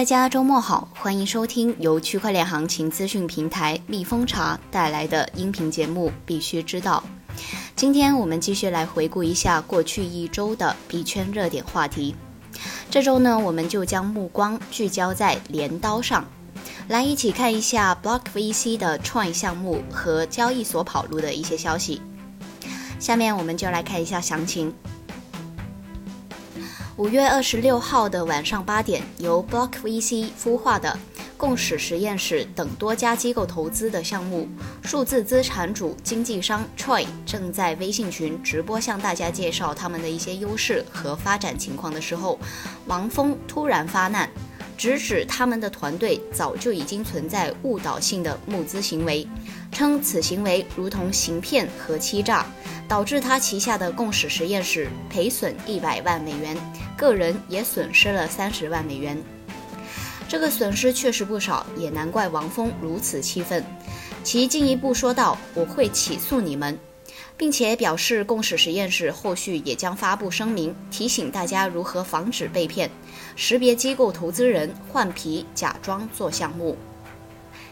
大家周末好，欢迎收听由区块链行情资讯平台蜜蜂茶带来的音频节目《必须知道》。今天我们继续来回顾一下过去一周的币圈热点话题。这周呢，我们就将目光聚焦在镰刀上，来一起看一下 Block VC 的创意项目和交易所跑路的一些消息。下面我们就来看一下详情。五月二十六号的晚上八点，由 Block VC 孵化的共识实验室等多家机构投资的项目。数字资产主经纪商 Troy 正在微信群直播向大家介绍他们的一些优势和发展情况的时候，王峰突然发难，直指他们的团队早就已经存在误导性的募资行为，称此行为如同行骗和欺诈。导致他旗下的共识实验室赔损一百万美元，个人也损失了三十万美元。这个损失确实不少，也难怪王峰如此气愤。其进一步说道：“我会起诉你们，并且表示共识实验室后续也将发布声明，提醒大家如何防止被骗，识别机构投资人换皮假装做项目。”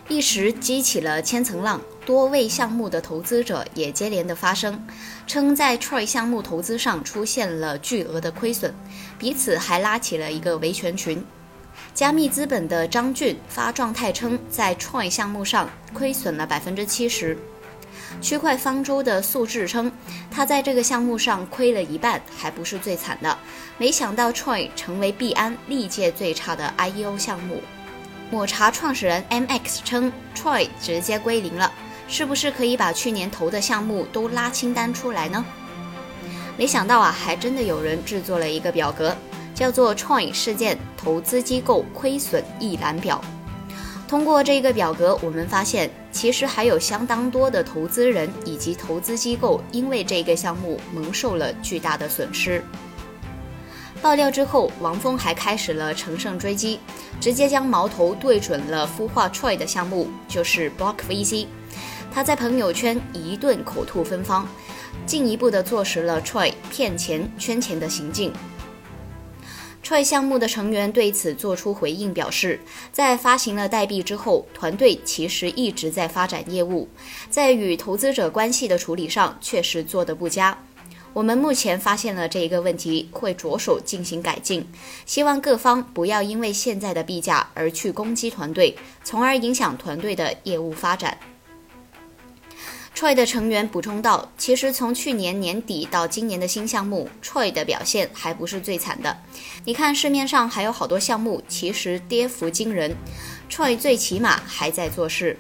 一时激起了千层浪，多位项目的投资者也接连的发声，称在 Troy 项目投资上出现了巨额的亏损，彼此还拉起了一个维权群。加密资本的张俊发状态称，在 Troy 项目上亏损了百分之七十。区块方舟的素质称，他在这个项目上亏了一半，还不是最惨的。没想到 Troy 成为币安历届最差的 IEO 项目。抹茶创始人 MX 称，Troy 直接归零了，是不是可以把去年投的项目都拉清单出来呢？没想到啊，还真的有人制作了一个表格，叫做 Troy 事件投资机构亏损一览表。通过这个表格，我们发现其实还有相当多的投资人以及投资机构因为这个项目蒙受了巨大的损失。爆料之后，王峰还开始了乘胜追击，直接将矛头对准了孵化 Troy 的项目，就是 Block VC。他在朋友圈一顿口吐芬芳，进一步的坐实了 Troy 骗钱圈钱的行径。Troy 项目的成员对此做出回应，表示在发行了代币之后，团队其实一直在发展业务，在与投资者关系的处理上确实做得不佳。我们目前发现了这一个问题，会着手进行改进。希望各方不要因为现在的币价而去攻击团队，从而影响团队的业务发展。Troy 的成员补充道：“其实从去年年底到今年的新项目，Troy 的表现还不是最惨的。你看市面上还有好多项目，其实跌幅惊人，Troy 最起码还在做事。”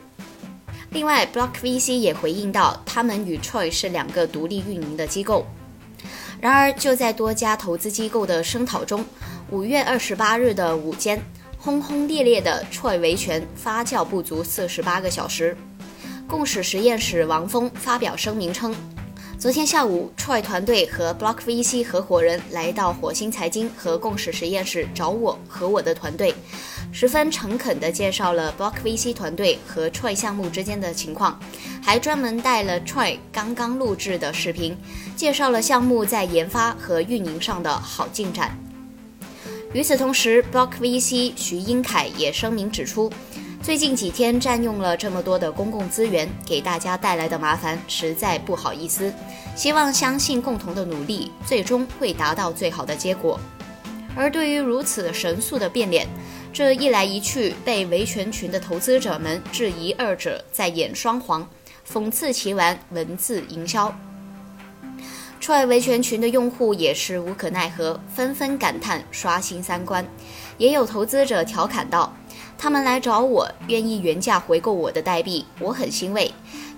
另外，Block VC 也回应到，他们与 Troy 是两个独立运营的机构。然而，就在多家投资机构的声讨中，五月二十八日的午间，轰轰烈烈的 Troy 维权发酵不足四十八个小时。共识实验室王峰发表声明称，昨天下午，Troy 团队和 Block VC 合伙人来到火星财经和共识实验室找我和我的团队。十分诚恳地介绍了 Block VC 团队和 Troy 项目之间的情况，还专门带了 Troy 刚刚录制的视频，介绍了项目在研发和运营上的好进展。与此同时，Block VC 徐英凯也声明指出，最近几天占用了这么多的公共资源，给大家带来的麻烦实在不好意思，希望相信共同的努力最终会达到最好的结果。而对于如此神速的变脸，这一来一去，被维权群的投资者们质疑二者在演双簧，讽刺其玩文字营销。踹维权群的用户也是无可奈何，纷纷感叹刷新三观。也有投资者调侃道：“他们来找我，愿意原价回购我的代币，我很欣慰。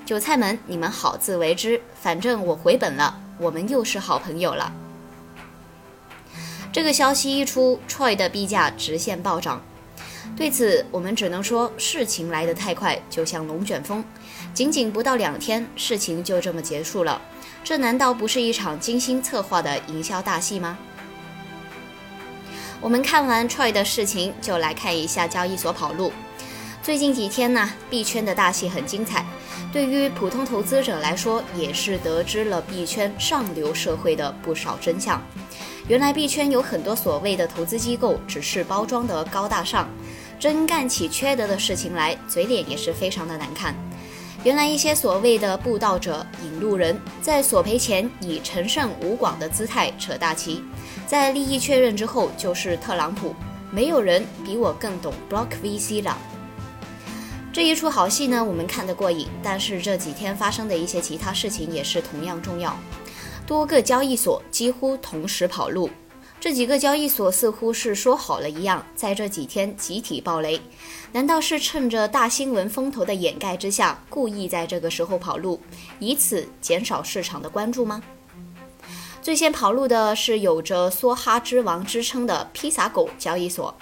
韭菜们，你们好自为之，反正我回本了，我们又是好朋友了。”这个消息一出，Troy 的币价直线暴涨。对此，我们只能说事情来得太快，就像龙卷风，仅仅不到两天，事情就这么结束了。这难道不是一场精心策划的营销大戏吗？我们看完 Troy 的事情，就来看一下交易所跑路。最近几天呢，币圈的大戏很精彩，对于普通投资者来说，也是得知了币圈上流社会的不少真相。原来币圈有很多所谓的投资机构，只是包装的高大上，真干起缺德的事情来，嘴脸也是非常的难看。原来一些所谓的布道者、引路人，在索赔前以陈胜吴广的姿态扯大旗，在利益确认之后就是特朗普。没有人比我更懂 Block VC 了。这一出好戏呢，我们看得过瘾，但是这几天发生的一些其他事情也是同样重要。多个交易所几乎同时跑路，这几个交易所似乎是说好了一样，在这几天集体爆雷。难道是趁着大新闻风头的掩盖之下，故意在这个时候跑路，以此减少市场的关注吗？最先跑路的是有着“梭哈之王”之称的披萨狗交易所。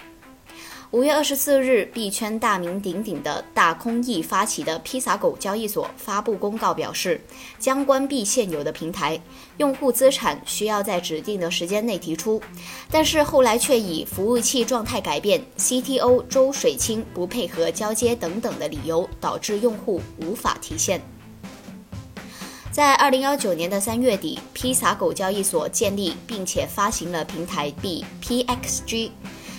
五月二十四日，币圈大名鼎鼎的大空翼发起的披萨狗交易所发布公告表示，将关闭现有的平台，用户资产需要在指定的时间内提出。但是后来却以服务器状态改变、CTO 周水清不配合交接等等的理由，导致用户无法提现。在二零幺九年的三月底，披萨狗交易所建立并且发行了平台币 PXG。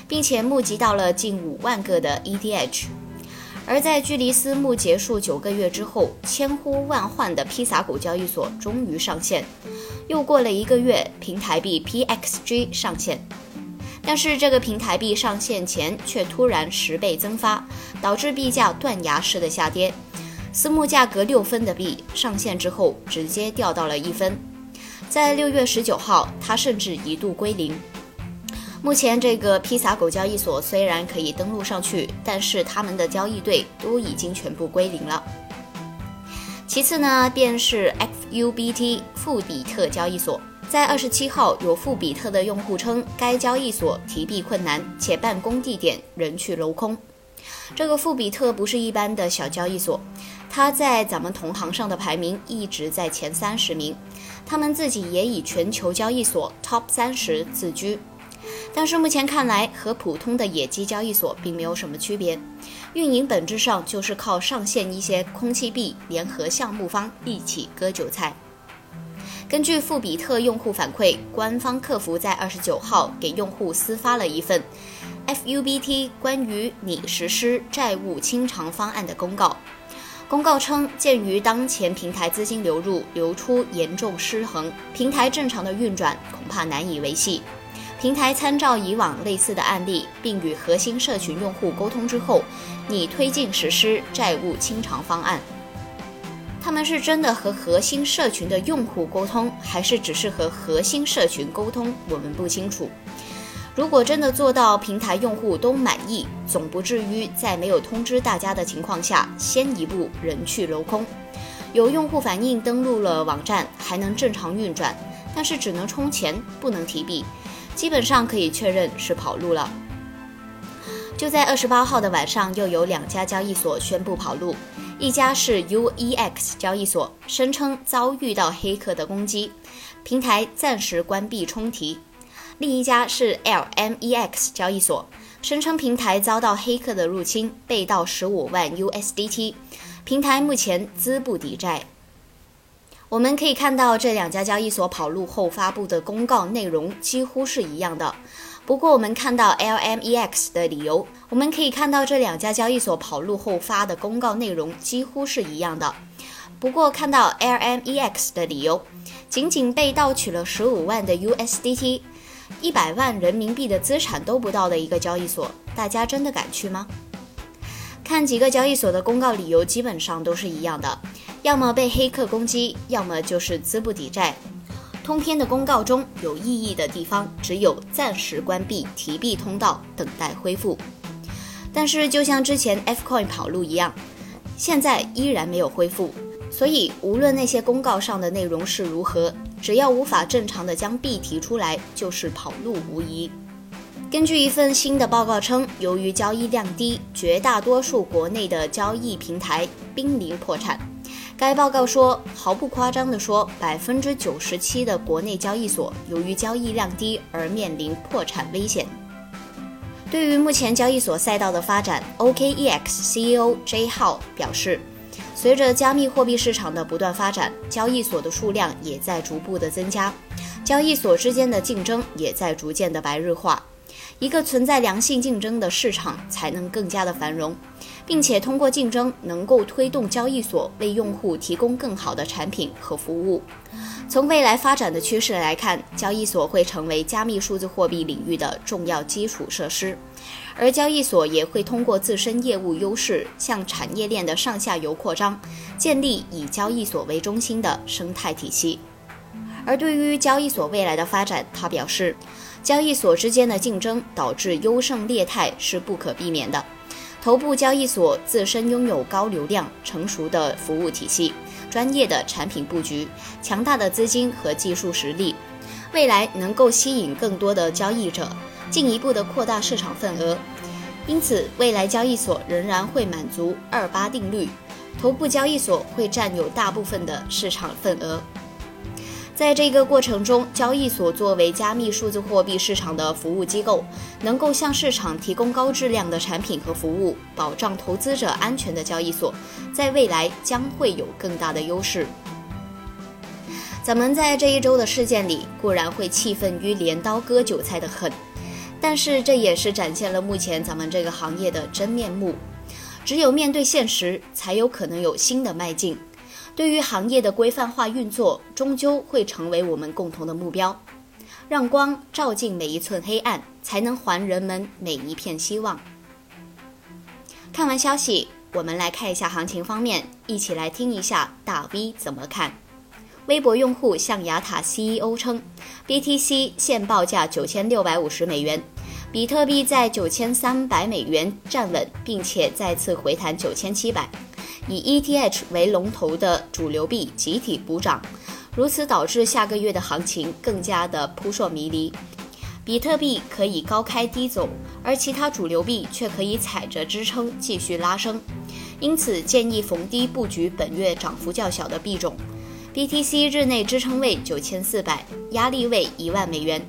并且募集到了近五万个的 ETH，而在距离私募结束九个月之后，千呼万唤的披萨狗交易所终于上线。又过了一个月，平台币 PXG 上线，但是这个平台币上线前却突然十倍增发，导致币价断崖式的下跌。私募价格六分的币上线之后，直接掉到了一分。在六月十九号，它甚至一度归零。目前这个披萨狗交易所虽然可以登录上去，但是他们的交易对都已经全部归零了。其次呢，便是 FUBT 富比特交易所，在二十七号有富比特的用户称，该交易所提币困难，且办公地点人去楼空。这个富比特不是一般的小交易所，它在咱们同行上的排名一直在前三十名，他们自己也以全球交易所 Top 三十自居。但是目前看来，和普通的野鸡交易所并没有什么区别，运营本质上就是靠上线一些空气币，联合项目方一起割韭菜。根据富比特用户反馈，官方客服在二十九号给用户私发了一份 FUBT 关于拟实施债务清偿方案的公告。公告称，鉴于当前平台资金流入流出严重失衡，平台正常的运转恐怕难以维系。平台参照以往类似的案例，并与核心社群用户沟通之后，拟推进实施债务清偿方案。他们是真的和核心社群的用户沟通，还是只是和核心社群沟通？我们不清楚。如果真的做到平台用户都满意，总不至于在没有通知大家的情况下，先一步人去楼空。有用户反映登录了网站还能正常运转，但是只能充钱，不能提币。基本上可以确认是跑路了。就在二十八号的晚上，又有两家交易所宣布跑路，一家是 UEX 交易所，声称遭遇到黑客的攻击，平台暂时关闭充提；另一家是 LMEX 交易所，声称平台遭到黑客的入侵，被盗十五万 USDT，平台目前资不抵债。我们可以看到这两家交易所跑路后发布的公告内容几乎是一样的。不过，我们看到 LMEX 的理由，我们可以看到这两家交易所跑路后发的公告内容几乎是一样的。不过，看到 LMEX 的理由，仅仅被盗取了十五万的 USDT，一百万人民币的资产都不到的一个交易所，大家真的敢去吗？看几个交易所的公告理由，基本上都是一样的。要么被黑客攻击，要么就是资不抵债。通篇的公告中有异议的地方，只有暂时关闭提币通道，等待恢复。但是就像之前 Fcoin 跑路一样，现在依然没有恢复。所以无论那些公告上的内容是如何，只要无法正常的将币提出来，就是跑路无疑。根据一份新的报告称，由于交易量低，绝大多数国内的交易平台濒临破产。该报告说，毫不夸张地说，百分之九十七的国内交易所由于交易量低而面临破产危险。对于目前交易所赛道的发展，OKEX CEO J 号表示，随着加密货币市场的不断发展，交易所的数量也在逐步的增加。交易所之间的竞争也在逐渐的白热化。一个存在良性竞争的市场才能更加的繁荣，并且通过竞争能够推动交易所为用户提供更好的产品和服务。从未来发展的趋势来看，交易所会成为加密数字货币领域的重要基础设施，而交易所也会通过自身业务优势向产业链的上下游扩张，建立以交易所为中心的生态体系。而对于交易所未来的发展，他表示。交易所之间的竞争导致优胜劣汰是不可避免的。头部交易所自身拥有高流量、成熟的服务体系、专业的产品布局、强大的资金和技术实力，未来能够吸引更多的交易者，进一步的扩大市场份额。因此，未来交易所仍然会满足二八定律，头部交易所会占有大部分的市场份额。在这个过程中，交易所作为加密数字货币市场的服务机构，能够向市场提供高质量的产品和服务，保障投资者安全的交易所，在未来将会有更大的优势。咱们在这一周的事件里，固然会气愤于镰刀割韭菜的狠，但是这也是展现了目前咱们这个行业的真面目。只有面对现实，才有可能有新的迈进。对于行业的规范化运作，终究会成为我们共同的目标。让光照进每一寸黑暗，才能还人们每一片希望。看完消息，我们来看一下行情方面，一起来听一下大 V 怎么看。微博用户象牙塔 CEO 称，BTC 现报价九千六百五十美元，比特币在九千三百美元站稳，并且再次回弹九千七百。以 ETH 为龙头的主流币集体补涨，如此导致下个月的行情更加的扑朔迷离。比特币可以高开低走，而其他主流币却可以踩着支撑继续拉升。因此，建议逢低布局本月涨幅较小的币种。BTC 日内支撑位九千四百，压力位一万美元，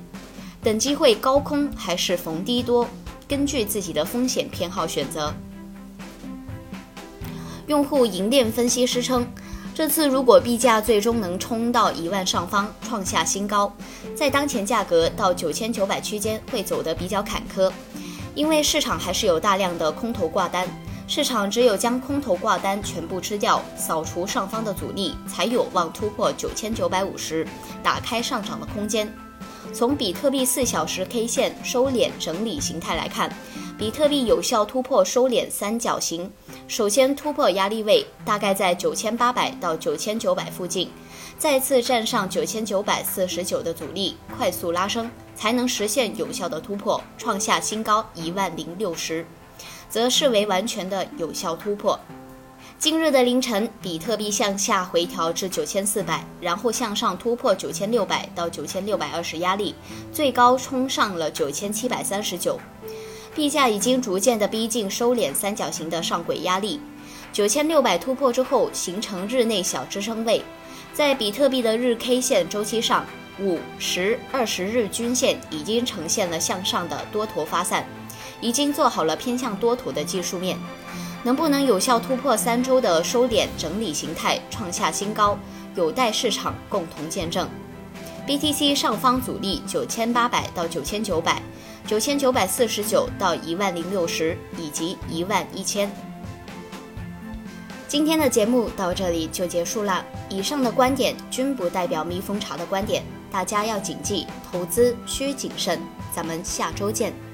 等机会高空还是逢低多，根据自己的风险偏好选择。用户银链分析师称，这次如果币价最终能冲到一万上方，创下新高，在当前价格到九千九百区间会走得比较坎坷，因为市场还是有大量的空头挂单，市场只有将空头挂单全部吃掉，扫除上方的阻力，才有望突破九千九百五十，打开上涨的空间。从比特币四小时 K 线收敛整理形态来看，比特币有效突破收敛三角形。首先突破压力位，大概在九千八百到九千九百附近，再次站上九千九百四十九的阻力，快速拉升，才能实现有效的突破，创下新高一万零六十，则视为完全的有效突破。今日的凌晨，比特币向下回调至九千四百，然后向上突破九千六百到九千六百二十压力，最高冲上了九千七百三十九。币价已经逐渐的逼近收敛三角形的上轨压力，九千六百突破之后形成日内小支撑位，在比特币的日 K 线周期上，五十、二十日均线已经呈现了向上的多头发散，已经做好了偏向多头的技术面，能不能有效突破三周的收敛整理形态，创下新高，有待市场共同见证。BTC 上方阻力九千八百到九千九百。九千九百四十九到一万零六十，以及一万一千。今天的节目到这里就结束了。以上的观点均不代表蜜蜂巢的观点，大家要谨记，投资需谨慎。咱们下周见。